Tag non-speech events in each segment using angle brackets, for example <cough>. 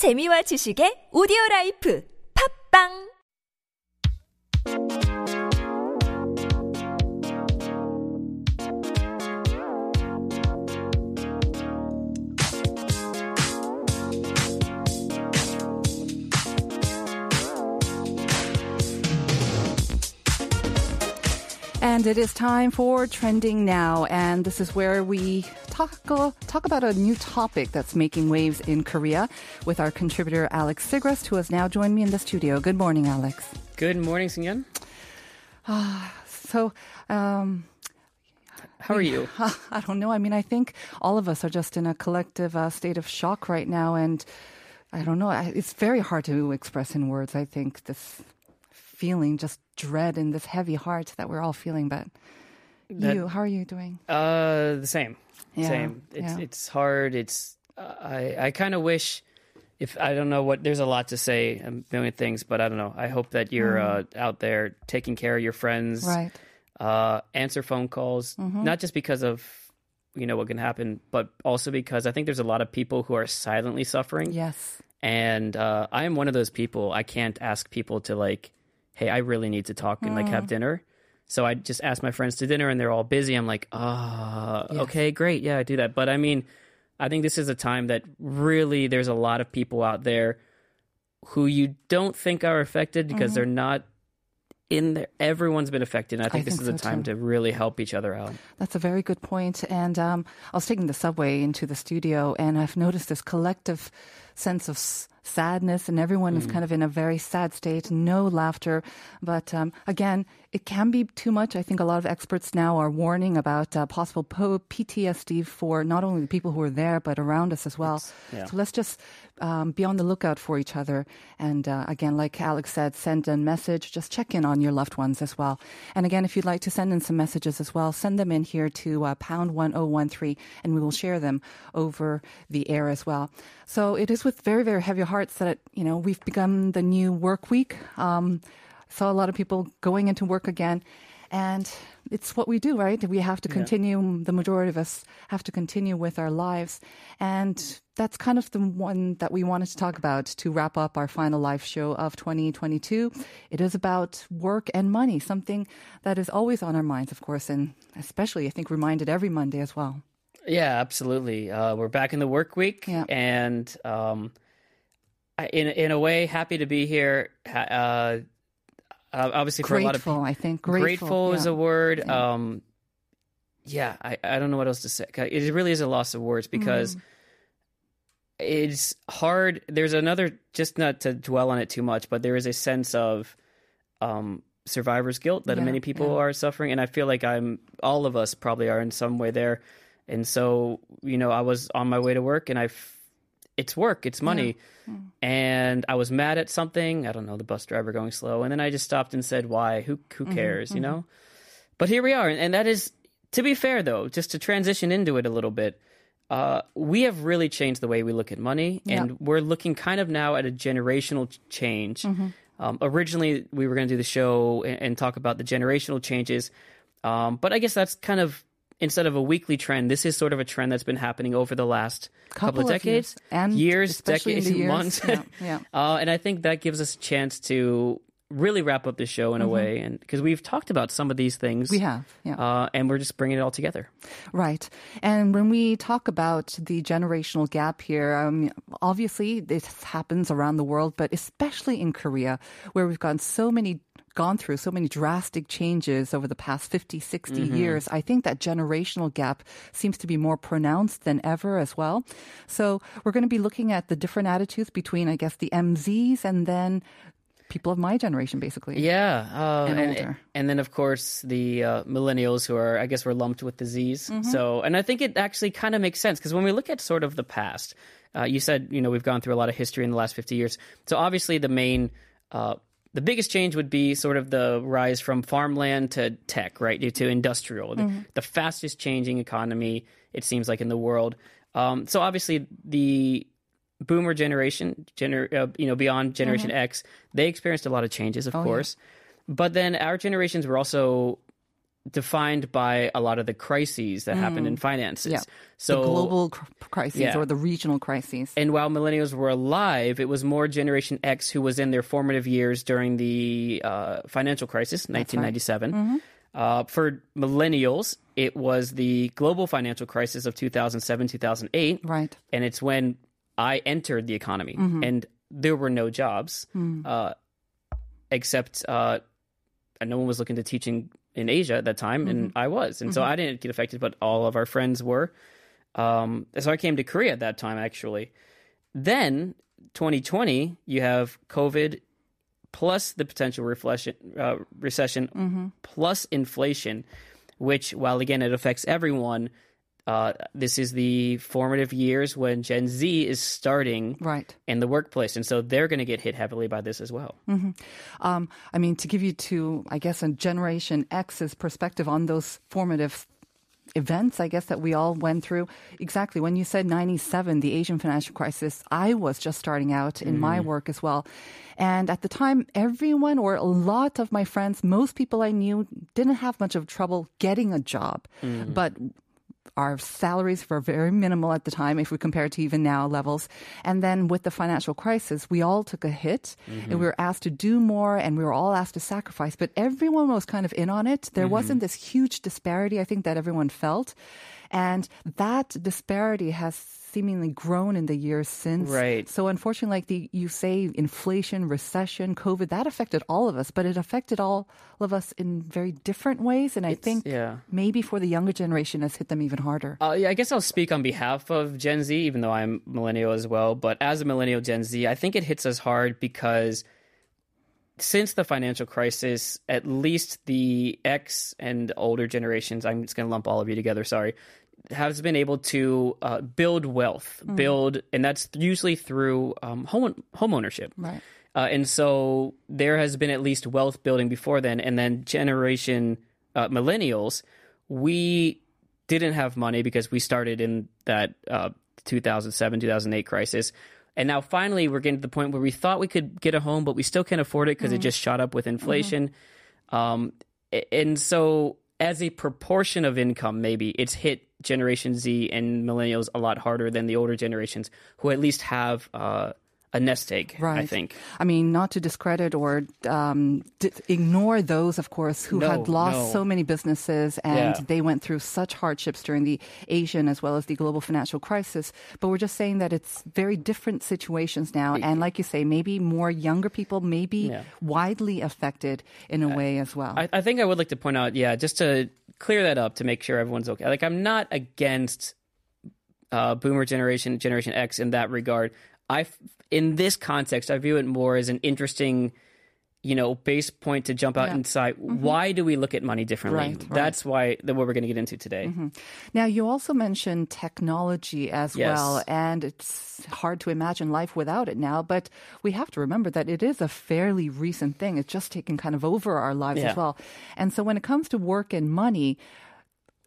재미와 지식의 오디오 라이프. 팝빵 And it is time for Trending Now. And this is where we talk, uh, talk about a new topic that's making waves in Korea with our contributor, Alex Sigrist, who has now joined me in the studio. Good morning, Alex. Good morning, Singyun. So, um, How are you? <laughs> I don't know. I mean, I think all of us are just in a collective uh, state of shock right now. And I don't know. It's very hard to express in words, I think, this feeling, just dread and this heavy heart that we're all feeling. But That- you, how are you doing? Uh, the same. Yeah, Same. It's yeah. it's hard. It's I I kind of wish if I don't know what there's a lot to say a million things, but I don't know. I hope that you're uh, out there taking care of your friends. Mm. Right. Mm-hmm. Uh, answer phone calls, not just because of you know what can happen, but also because I think there's a lot of people who are silently suffering. Yes. And uh, I am one of those people. I can't ask people to like, hey, I really need to talk and like have Mm. dinner. So I just ask my friends to dinner, and they're all busy. I'm like, ah, okay, great, yeah, I do that. But I mean, I think this is a time that really there's a lot of people out there who you don't think are affected because they're not in there. Everyone's been affected. And I think this Mm-hmm. think is a time too. to really help each other out. That's a very good point. And um, I was taking the subway into the studio, and I've noticed this collective sense of sadness, and everyone is kind of in a very sad state. No laughter, but um, again, it can be too much. I think a lot of experts now are warning about uh, possible po- PTSD for not only the people who are there, but around us as well. yeah. So let's just um, be on the lookout for each other. And uh, again, like Alex said, send a message. Just check in on your loved ones as well. And again, if you'd like to send in some messages as well, send them in here to uh, pound 1013 and we will share them over the air as well. So it is with very, very heavy hearts that, you know, we've begun the new work week. Um, saw a lot of people going into work again. And it's what we do, right? We have to continue, the majority of us have to continue with our lives. And that's kind of the one that we wanted to talk about to wrap up our final live show of 2022. It is about work and money, something that is always on our minds, of course, and especially, I think, reminded every Monday as well. Yeah, absolutely. Uh, we're back in the work week, Yeah. and um, in in a way, happy to be here. Uh, uh, obviously, for a lot of people, I think. grateful, Grateful, is a word. Um, yeah, I, I don't know what else to say. It really is a loss of words because Mm. it's hard. There's another, just not to dwell on it too much, but there is a sense of um, survivor's guilt that Yeah, many people yeah. are suffering, and I feel like I'm. All of us probably are in some way there, and so you know, I was on my way to work, and I. f- It's work, it's money, and I was mad at something. I don't know, the bus driver going slow, and then I just stopped and said, "Why? Who who Mm-hmm, cares?" You know. But here we are, and that is to be fair, though, just to transition into it a little bit. Uh, we have really changed the way we look at money, and we're looking kind of now at a generational ch- change. Um, originally, we were going to do the show and, and talk about the generational changes, um, but I guess that's kind of instead of a weekly trend, this is sort of a trend that's been happening over the last couple, Couple of of years. decades, And years, decades, <laughs> years. months. Yeah, yeah. <laughs> Uh, and I think that gives us a chance to really wrap up the show in a way, and because we've talked about some of these things, Mm-hmm. We have, yeah. uh, and we're just bringing it all together. Right. And when we talk about the generational gap here, um, obviously this happens around the world, but especially in Korea, where we've gone so many gone through so many drastic changes over the past 50 60 years i think that generational gap seems to be more pronounced than ever as well so we're going to be looking at the different attitudes between i guess the mzs and then people of my generation basically Yeah, uh, And and, older. and then of course the uh, millennials who are, I guess, we're lumped with the Z's. Mm-hmm. So, and I think it actually kind of makes sense because when we look at sort of the past, uh, you said you know we've gone through a lot of history in the last fifty years. So obviously the main. Uh, the biggest change would be sort of the rise from farmland to tech, right? Due to industrial, the, Mm-hmm. the fastest changing economy it seems like in the world. Um, so obviously the boomer generation, gener- uh, you know, beyond Generation X, they experienced a lot of changes, of Mm-hmm. Oh, yeah. course. But then our generations were also defined by a lot of the crises that happened in finances. Yeah. So the global cr- crises Yeah. or the regional crises. and while millennials were alive, it was more Generation X who was in their formative years during the uh, financial crisis, 1997. Mm-hmm. Uh, for millennials, it was the global financial crisis of 2007, 2008. Right. And it's when I entered the economy and there were no jobs, uh, except uh, no one was looking to teaching in Asia at that time, and I was. And so I didn't get affected, but all of our friends were. Um, so I came to Korea at that time, actually. Then 2020, you have COVID plus the potential reflection, uh, recession plus inflation, which, while again it affects everyone, uh, this is the formative years when Gen Z is starting Right. in the workplace, and so they're going to get hit heavily by this as well. Um, I mean, to give you to, I guess, a Generation X's perspective on those formative events, I guess, that we all went through. Exactly. When you said 97, the Asian financial crisis, I was just starting out in my work as well. And at the time, everyone or a lot of my friends, most people I knew, didn't have much of trouble getting a job. But our salaries were very minimal at the time if we compare it to even now levels. And then with the financial crisis, we all took a hit and mm-hmm. we were asked to do more and we were all asked to sacrifice. But everyone was kind of in on it. There mm-hmm. wasn't this huge disparity, I think, that everyone felt. And that disparity has seemingly grown in the years since. Right. So unfortunately, like the, you say, inflation, recession, COVID, that affected all of us, but it affected all of us in very different ways. And I think yeah. maybe for the younger generation, has hit them even harder. Uh, yeah, I guess I'll speak on behalf of Gen Z, even though I'm millennial as well. But as a millennial Gen Z, I think it hits us hard because since the financial crisis, at least the X and older generations, I'm just going to lump all of you together, sorry, has been able to uh, build wealth, build, and that's usually through um, home home ownership. Right. Uh, and so there has been at least wealth building before then. And then generation uh, millennials, we didn't have money because we started in that uh, 2007, 2008 crisis. And now finally we're getting to the point where we thought we could get a home, but we still can't afford it because it just shot up with inflation. Um, and so as a proportion of income, maybe it's hit Generation Z and millennials a lot harder than the older generations who at least have uh, a nest egg, right. I think. I mean, not to discredit or um, d- ignore those, of course, who No, had lost no. so many businesses and Yeah. they went through such hardships during the Asian as well as the global financial crisis. But we're just saying that it's very different situations now. And like you say, maybe more younger people may be Yeah. widely affected in a way as well. I, I think I would like to point out, yeah, just to clear that up to make sure everyone's okay. Like, I'm not against uh, Boomer generation, Generation X in that regard. I, in this context, I view it more as an interesting, you know, base point to jump out Yeah. and decide mm-hmm. why do we look at money differently. Right, right. That's why that what we're going to get into today. Mm-hmm. Now, you also mentioned technology as Yes. well, and it's hard to imagine life without it now. But we have to remember that it is a fairly recent thing. It's just taken kind of over our lives Yeah. as well. And so, when it comes to work and money,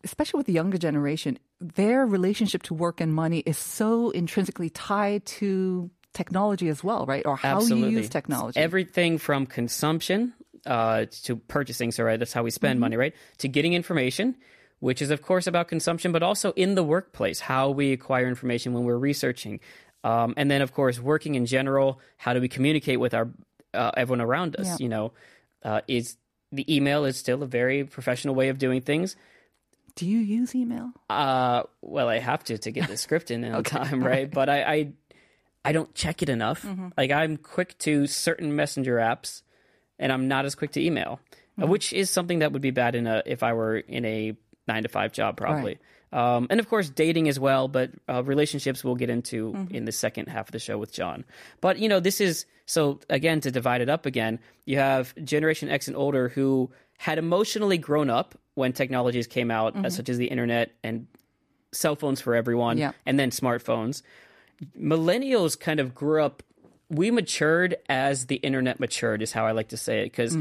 especially with the younger generation, their relationship to work and money is so intrinsically tied to technology as well, right? Or how Absolutely. you use technology. Everything from consumption uh, to purchasing, so right, that's how we spend money, right? To getting information, which is of course about consumption, but also in the workplace, how we acquire information when we're researching, um, and then of course working in general. How do we communicate with our uh, everyone around us? Yeah. You know, uh, is the email is still a very professional way of doing things. Do you use email? Uh, well, I have to to get the script in <laughs> on time, right? But I, I, I don't check it enough. Like I'm quick to certain messenger apps, and I'm not as quick to email, uh, which is something that would be bad in a if I were in a nine to five job, probably. Um, and of course, dating as well, but uh, relationships we'll get into in the second half of the show with John. But you know, this is so again to divide it up again. You have Generation X and older who had emotionally grown up when technologies came out, uh, such as the internet and cell phones for everyone, Yeah. and then smartphones. Millennials kind of grew up. We matured as the internet matured, is how I like to say it. Because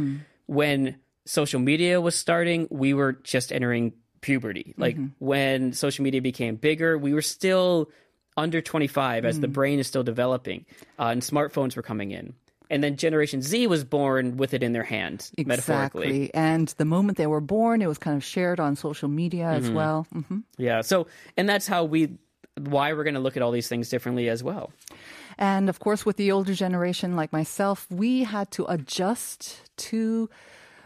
when social media was starting, we were just entering puberty. Like when social media became bigger, we were still under 25 as the brain is still developing, uh, and smartphones were coming in. And then Generation Z was born with it in their hand, metaphorically. And the moment they were born, it was kind of shared on social media as Mm-hmm. well. hmm Yeah. So, and that's how we, why we're going to look at all these things differently as well. And of course, with the older generation like myself, we had to adjust to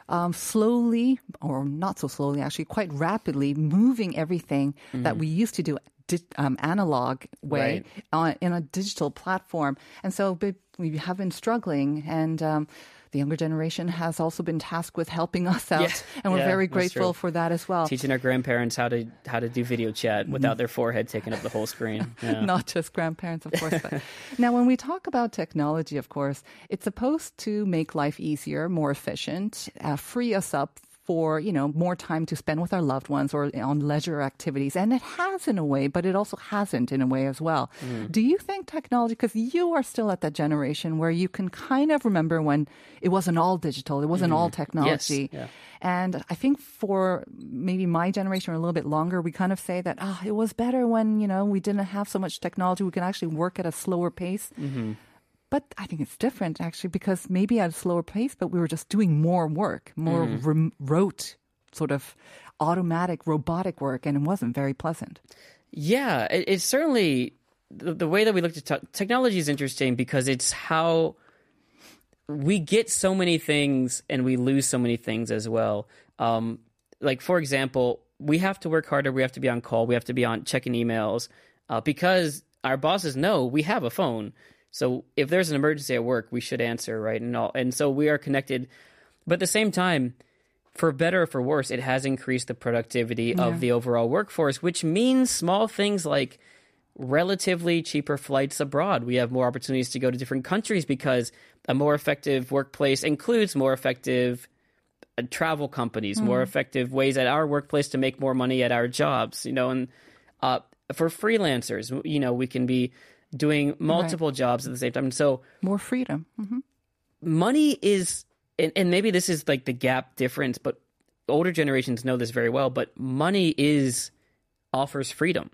um, slowly, or not so slowly, actually, quite rapidly, moving everything that we used to do di- um, analog way on, in a digital platform. And so we have been struggling, and um, the younger generation has also been tasked with helping us <laughs> out, Yeah. and we're Yeah, very grateful for that as well. Teaching our grandparents how to how to do video chat Mm-hmm. without their forehead taking up the whole screen. <laughs> Yeah. not just grandparents, of course. But <laughs> now, when we talk about technology, of course, it's supposed to make life easier, more efficient, uh, free us up for you know more time to spend with our loved ones or on leisure activities and it has in a way but it also hasn't in a way as well mm. do you think technology because you are still at that generation where you can kind of remember when it wasn't all digital it wasn't all mm-hmm. technology yeah. and I think for maybe my generation or a little bit longer, we kind of say that ah, it was better when you know we didn't have so much technology. We could actually work at a slower pace. Mm-hmm. But I think it's different actually because maybe at a slower pace, but we were just doing more work, more rem- rote, sort of automatic, robotic work, and it wasn't very pleasant. Yeah, it, it's certainly the, the way that we look at te- technology is interesting because it's how we get so many things and we lose so many things as well. Um, like for example, we have to work harder. We have to be on call. We have to be on checking emails uh, because our bosses know we have a phone. So if there's an emergency at work, we should answer right and all. And so we are connected. But at the same time, for better or for worse, it has increased the productivity of the overall workforce, which means small things like relatively cheaper flights abroad. We have more opportunities to go to different countries because a more effective workplace includes more effective uh, travel companies, more effective ways at our workplace to make more money at our jobs, you know, and uh, for freelancers, you know, we can be doing multiple jobs at the same time. So More freedom. hmm money is and, and maybe this is like the gap difference but older generations know this very well but money is offers freedom.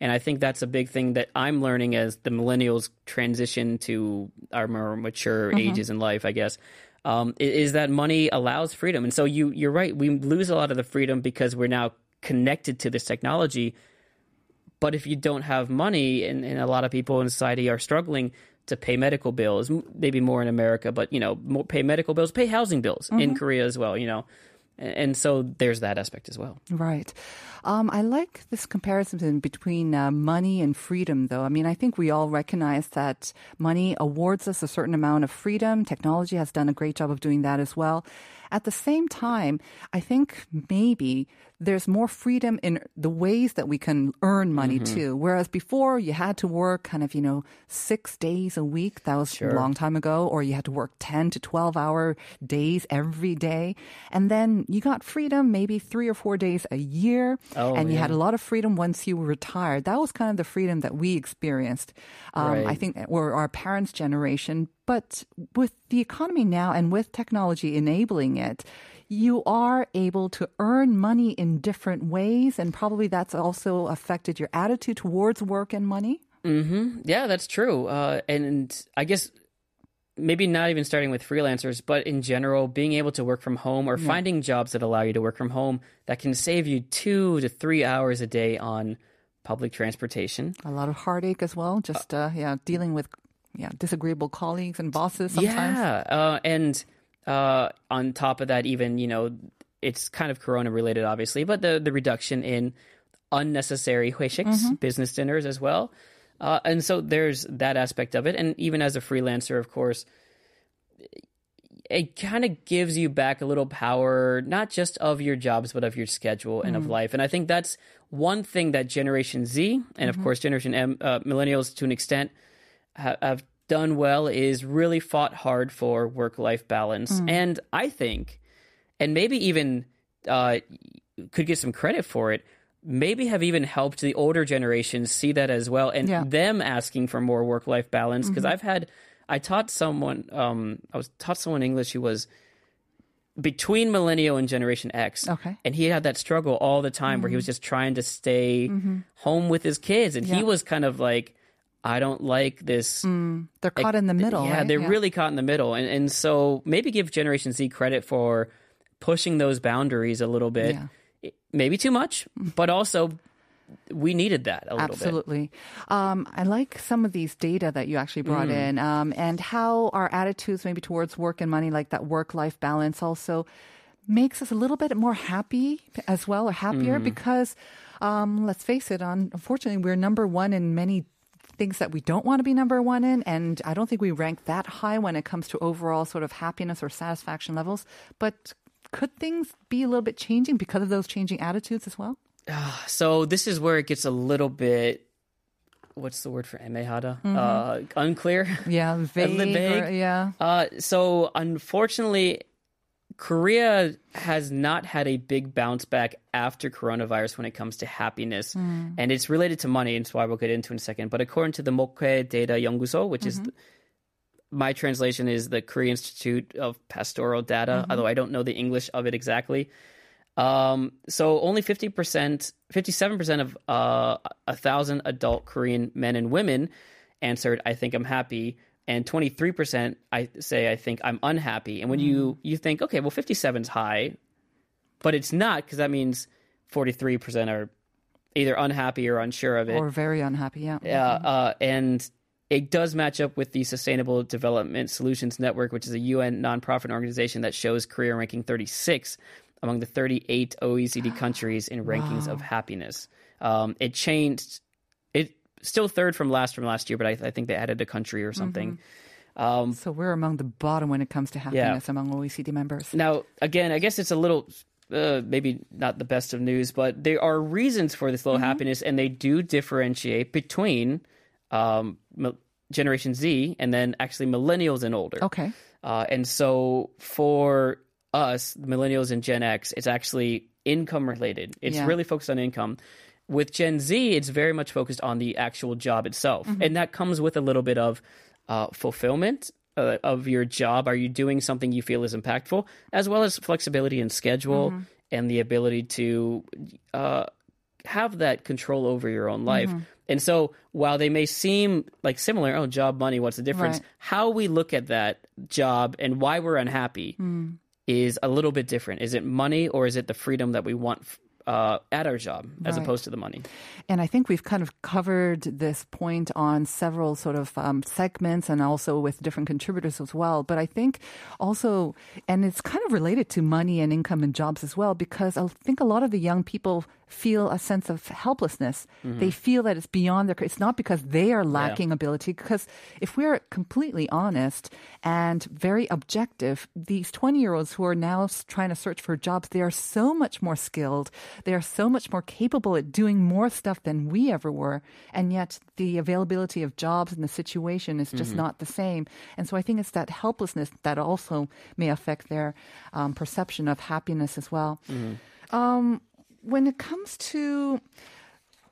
And i think that's a big thing that i'm learning as the millennials transition to our more mature ages in life i guess um, is that money allows freedom. And so you you're right. We lose a lot of the freedom because we're now connected to this technology but if you don't have money, and, and a lot of people in society are struggling to pay medical bills, maybe more in America, but you know, more, pay medical bills, pay housing bills in mm-hmm. Korea as well. You know, and, and so there's that aspect as well. Right. Um, I like this comparison between uh, money and freedom, though. I mean, I think we all recognize that money awards us a certain amount of freedom. Technology has done a great job of doing that as well. At the same time, I think maybe there's more freedom in the ways that we can earn money too. Whereas before, you had to work kind of, you know, six days a week. That was a long time ago. Or you had to work 10 to 12 hour days every day. And then you got freedom maybe three or four days a year. Oh, and you had a lot of freedom once you were retired. That was kind of the freedom that we experienced. Um, I Right. think, or our parents' generation. But with the economy now and with technology enabling it, you are able to earn money in different ways. And probably that's also affected your attitude towards work and money. Yeah, that's true. Uh, and I guess maybe not even starting with freelancers, but in general, being able to work from home or finding jobs that allow you to work from home that can save you two to three hours a day on public transportation. A lot of heartache as well. Just, uh, yeah, dealing with yeah, disagreeable colleagues and bosses sometimes. Yeah, uh, and uh, on top of that, even you know, it's kind of Corona related, obviously, but the the reduction in unnecessary huishiks, business dinners as well, uh, and so there's that aspect of it. And even as a freelancer, of course, it kind of gives you back a little power, not just of your jobs, but of your schedule and of life. And I think that's one thing that Generation Z and of course Generation M, uh, millennials to an extent ha- have done well is really fought hard for work life balance. And I think, and maybe even uh, could get some credit for it, maybe have even helped the older generations see that as well and Yeah. them asking for more work life balance. Because mm-hmm. I've had, I taught someone, um, I was taught someone English who was between millennial and generation X. Okay. And he had that struggle all the time where he mm-hmm. was just trying to stay mm-hmm. home with his kids. And he was kind of like, I don't like this. Mm. They're caught in the middle. Yeah, right? they're really caught in the middle. And, and so maybe give Generation Z credit for pushing those boundaries a little bit. Yeah. Maybe too much, but also we needed that a little bit. Absolutely. Um, I like some of these data that you actually brought Mm. in um, and how our attitudes maybe towards work and money, like that work life balance, also makes us a little bit more happy as well or happier Mm. because um, let's face it, on, unfortunately, we're number one in many things that we don't want to be number one in. And I don't think we rank that high when it comes to overall sort of happiness or satisfaction levels. But could things be a little bit changing because of those changing attitudes as well? So this is where it gets a little bit. What's the word for emehada? Uh, unclear. Yeah, <laughs> vague. or- vague. yeah. Uh, so unfortunately, Korea has not had a big bounce back after coronavirus when it comes to happiness, and it's related to money. And that's why we'll get into in a second. But according to the Mokhae Data Yeongguso, which is my translation is the Korea Institute of Pastoral Data, although I don't know the English of it exactly. Um, so only 50%, 57% of uh, a thousand adult Korean men and women answered, I think I'm happy. And 23% I say, I think I'm unhappy. And when you, you think, okay, well, 57 is high, but it's not because that means 43% are either unhappy or unsure of it. Or very unhappy, yeah. Yeah, uh, and it does match up with the Sustainable Development Solutions Network, which is a UN nonprofit organization that shows Korea ranking 36 among the 38 OECD countries in rankings of happiness. Um, it changed. It still third from last from last year, but I, I think they added a country or something. Um, So we're among the bottom when it comes to happiness among OECD members. Now, again, I guess it's a little uh, maybe not the best of news, but there are reasons for this low happiness, and they do differentiate between um, Generation Z and then actually millennials and older. Okay. Uh, and so for us, millennials and Gen X, it's actually income related. It's Yeah. really focused on income. With Gen Z, it's very much focused on the actual job itself. Mm-hmm. And that comes with a little bit of uh, fulfillment uh, of your job. Are you doing something you feel is impactful, as well as flexibility in schedule Mm-hmm. and the ability to uh, have that control over your own life. Mm-hmm. And so while they may seem like similar, oh, job, money, what's the difference? Right. How we look at that job and why we're unhappy Mm. is a little bit different. Is it money or is it the freedom that we want uh, at our job as Right. opposed to the money? And I think we've kind of covered this point on several sort of um, segments and also with different contributors as well. But I think also, and it's kind of related to money and income and jobs as well, because I think a lot of the young people feel a sense of helplessness. They feel that it's beyond their, it's not because they are lacking ability, because if we're completely honest and very objective, these 20 year olds who are now trying to search for jobs, they are so much more skilled. They are so much more capable at doing more stuff than we ever were. And yet the availability of jobs and the situation is just not the same. And so I think it's that helplessness that also may affect their um, perception of happiness as well. Um, when it comes to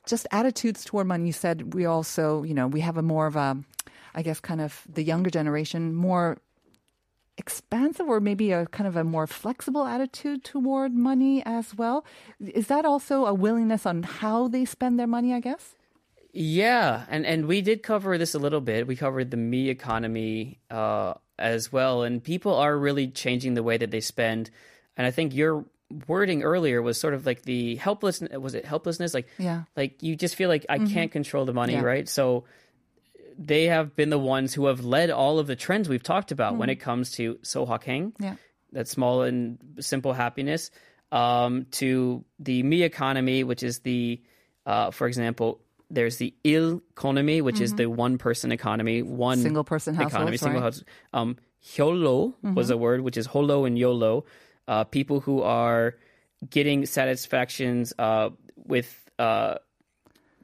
just attitudes toward money, you said we also, you know, we have a more of a, I guess, kind of the younger generation, more expansive or maybe a kind of a more flexible attitude toward money as well. Is that also a willingness on how they spend their money, I guess? Yeah, and and we did cover this a little bit. We covered the me economy uh, as well, and people are really changing the way that they spend. And I think your wording earlier was sort of like the helplessness. Was it helplessness? Like, Yeah. like you just feel like I can't control the money, Yeah. right? So they have been the ones who have led all of the trends we've talked about when it comes to sohakeng, Yeah. that small and simple happiness, um, to the me economy, which is the, uh, for example, there's the il economy, which is the one person economy, one Single person economy, households, single right? house. Um, hyolo was a word, which is holo and yolo. Uh, people who are getting satisfactions uh, with uh,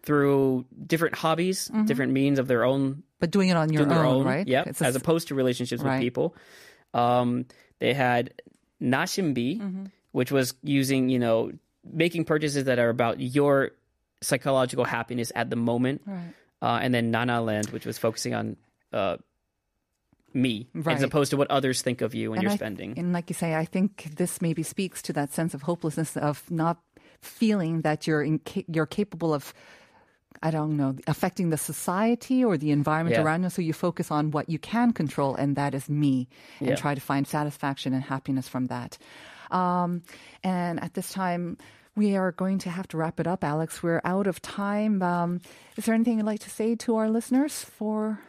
through different hobbies, different means of their own But doing it on your own, own, right? It's a As opposed to relationships Right. with people. Um, they had nashimbi, Mm-hmm. which was using, you know, making purchases that are about your psychological happiness at the moment. Right. Uh, and then Nana Land, which was focusing on uh, me Right. as opposed to what others think of you when And you're I- spending. And like you say, I think this maybe speaks to that sense of hopelessness of not feeling that you're in, you're capable of I don't know, affecting the society or the environment Yeah. around you. So you focus on what you can control, and that is me, and Yeah. try to find satisfaction and happiness from that. Um, and at this time, we are going to have to wrap it up, Alex. We're out of time. Um, is there anything you'd like to say to our listeners for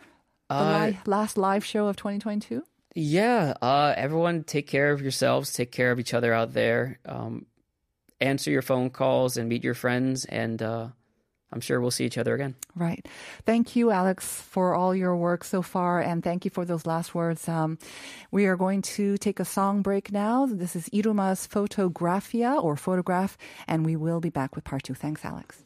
Uh, li- last live show of 2022? Yeah, uh, everyone take care of yourselves, take care of each other out there. Um, answer your phone calls and meet your friends, and uh, I'm sure we'll see each other again. Right. Thank you, Alex, for all your work so far, and thank you for those last words. Um, we are going to take a song break now. This is Yiruma's Photographia or Photograph, and we will be back with part two. Thanks, Alex.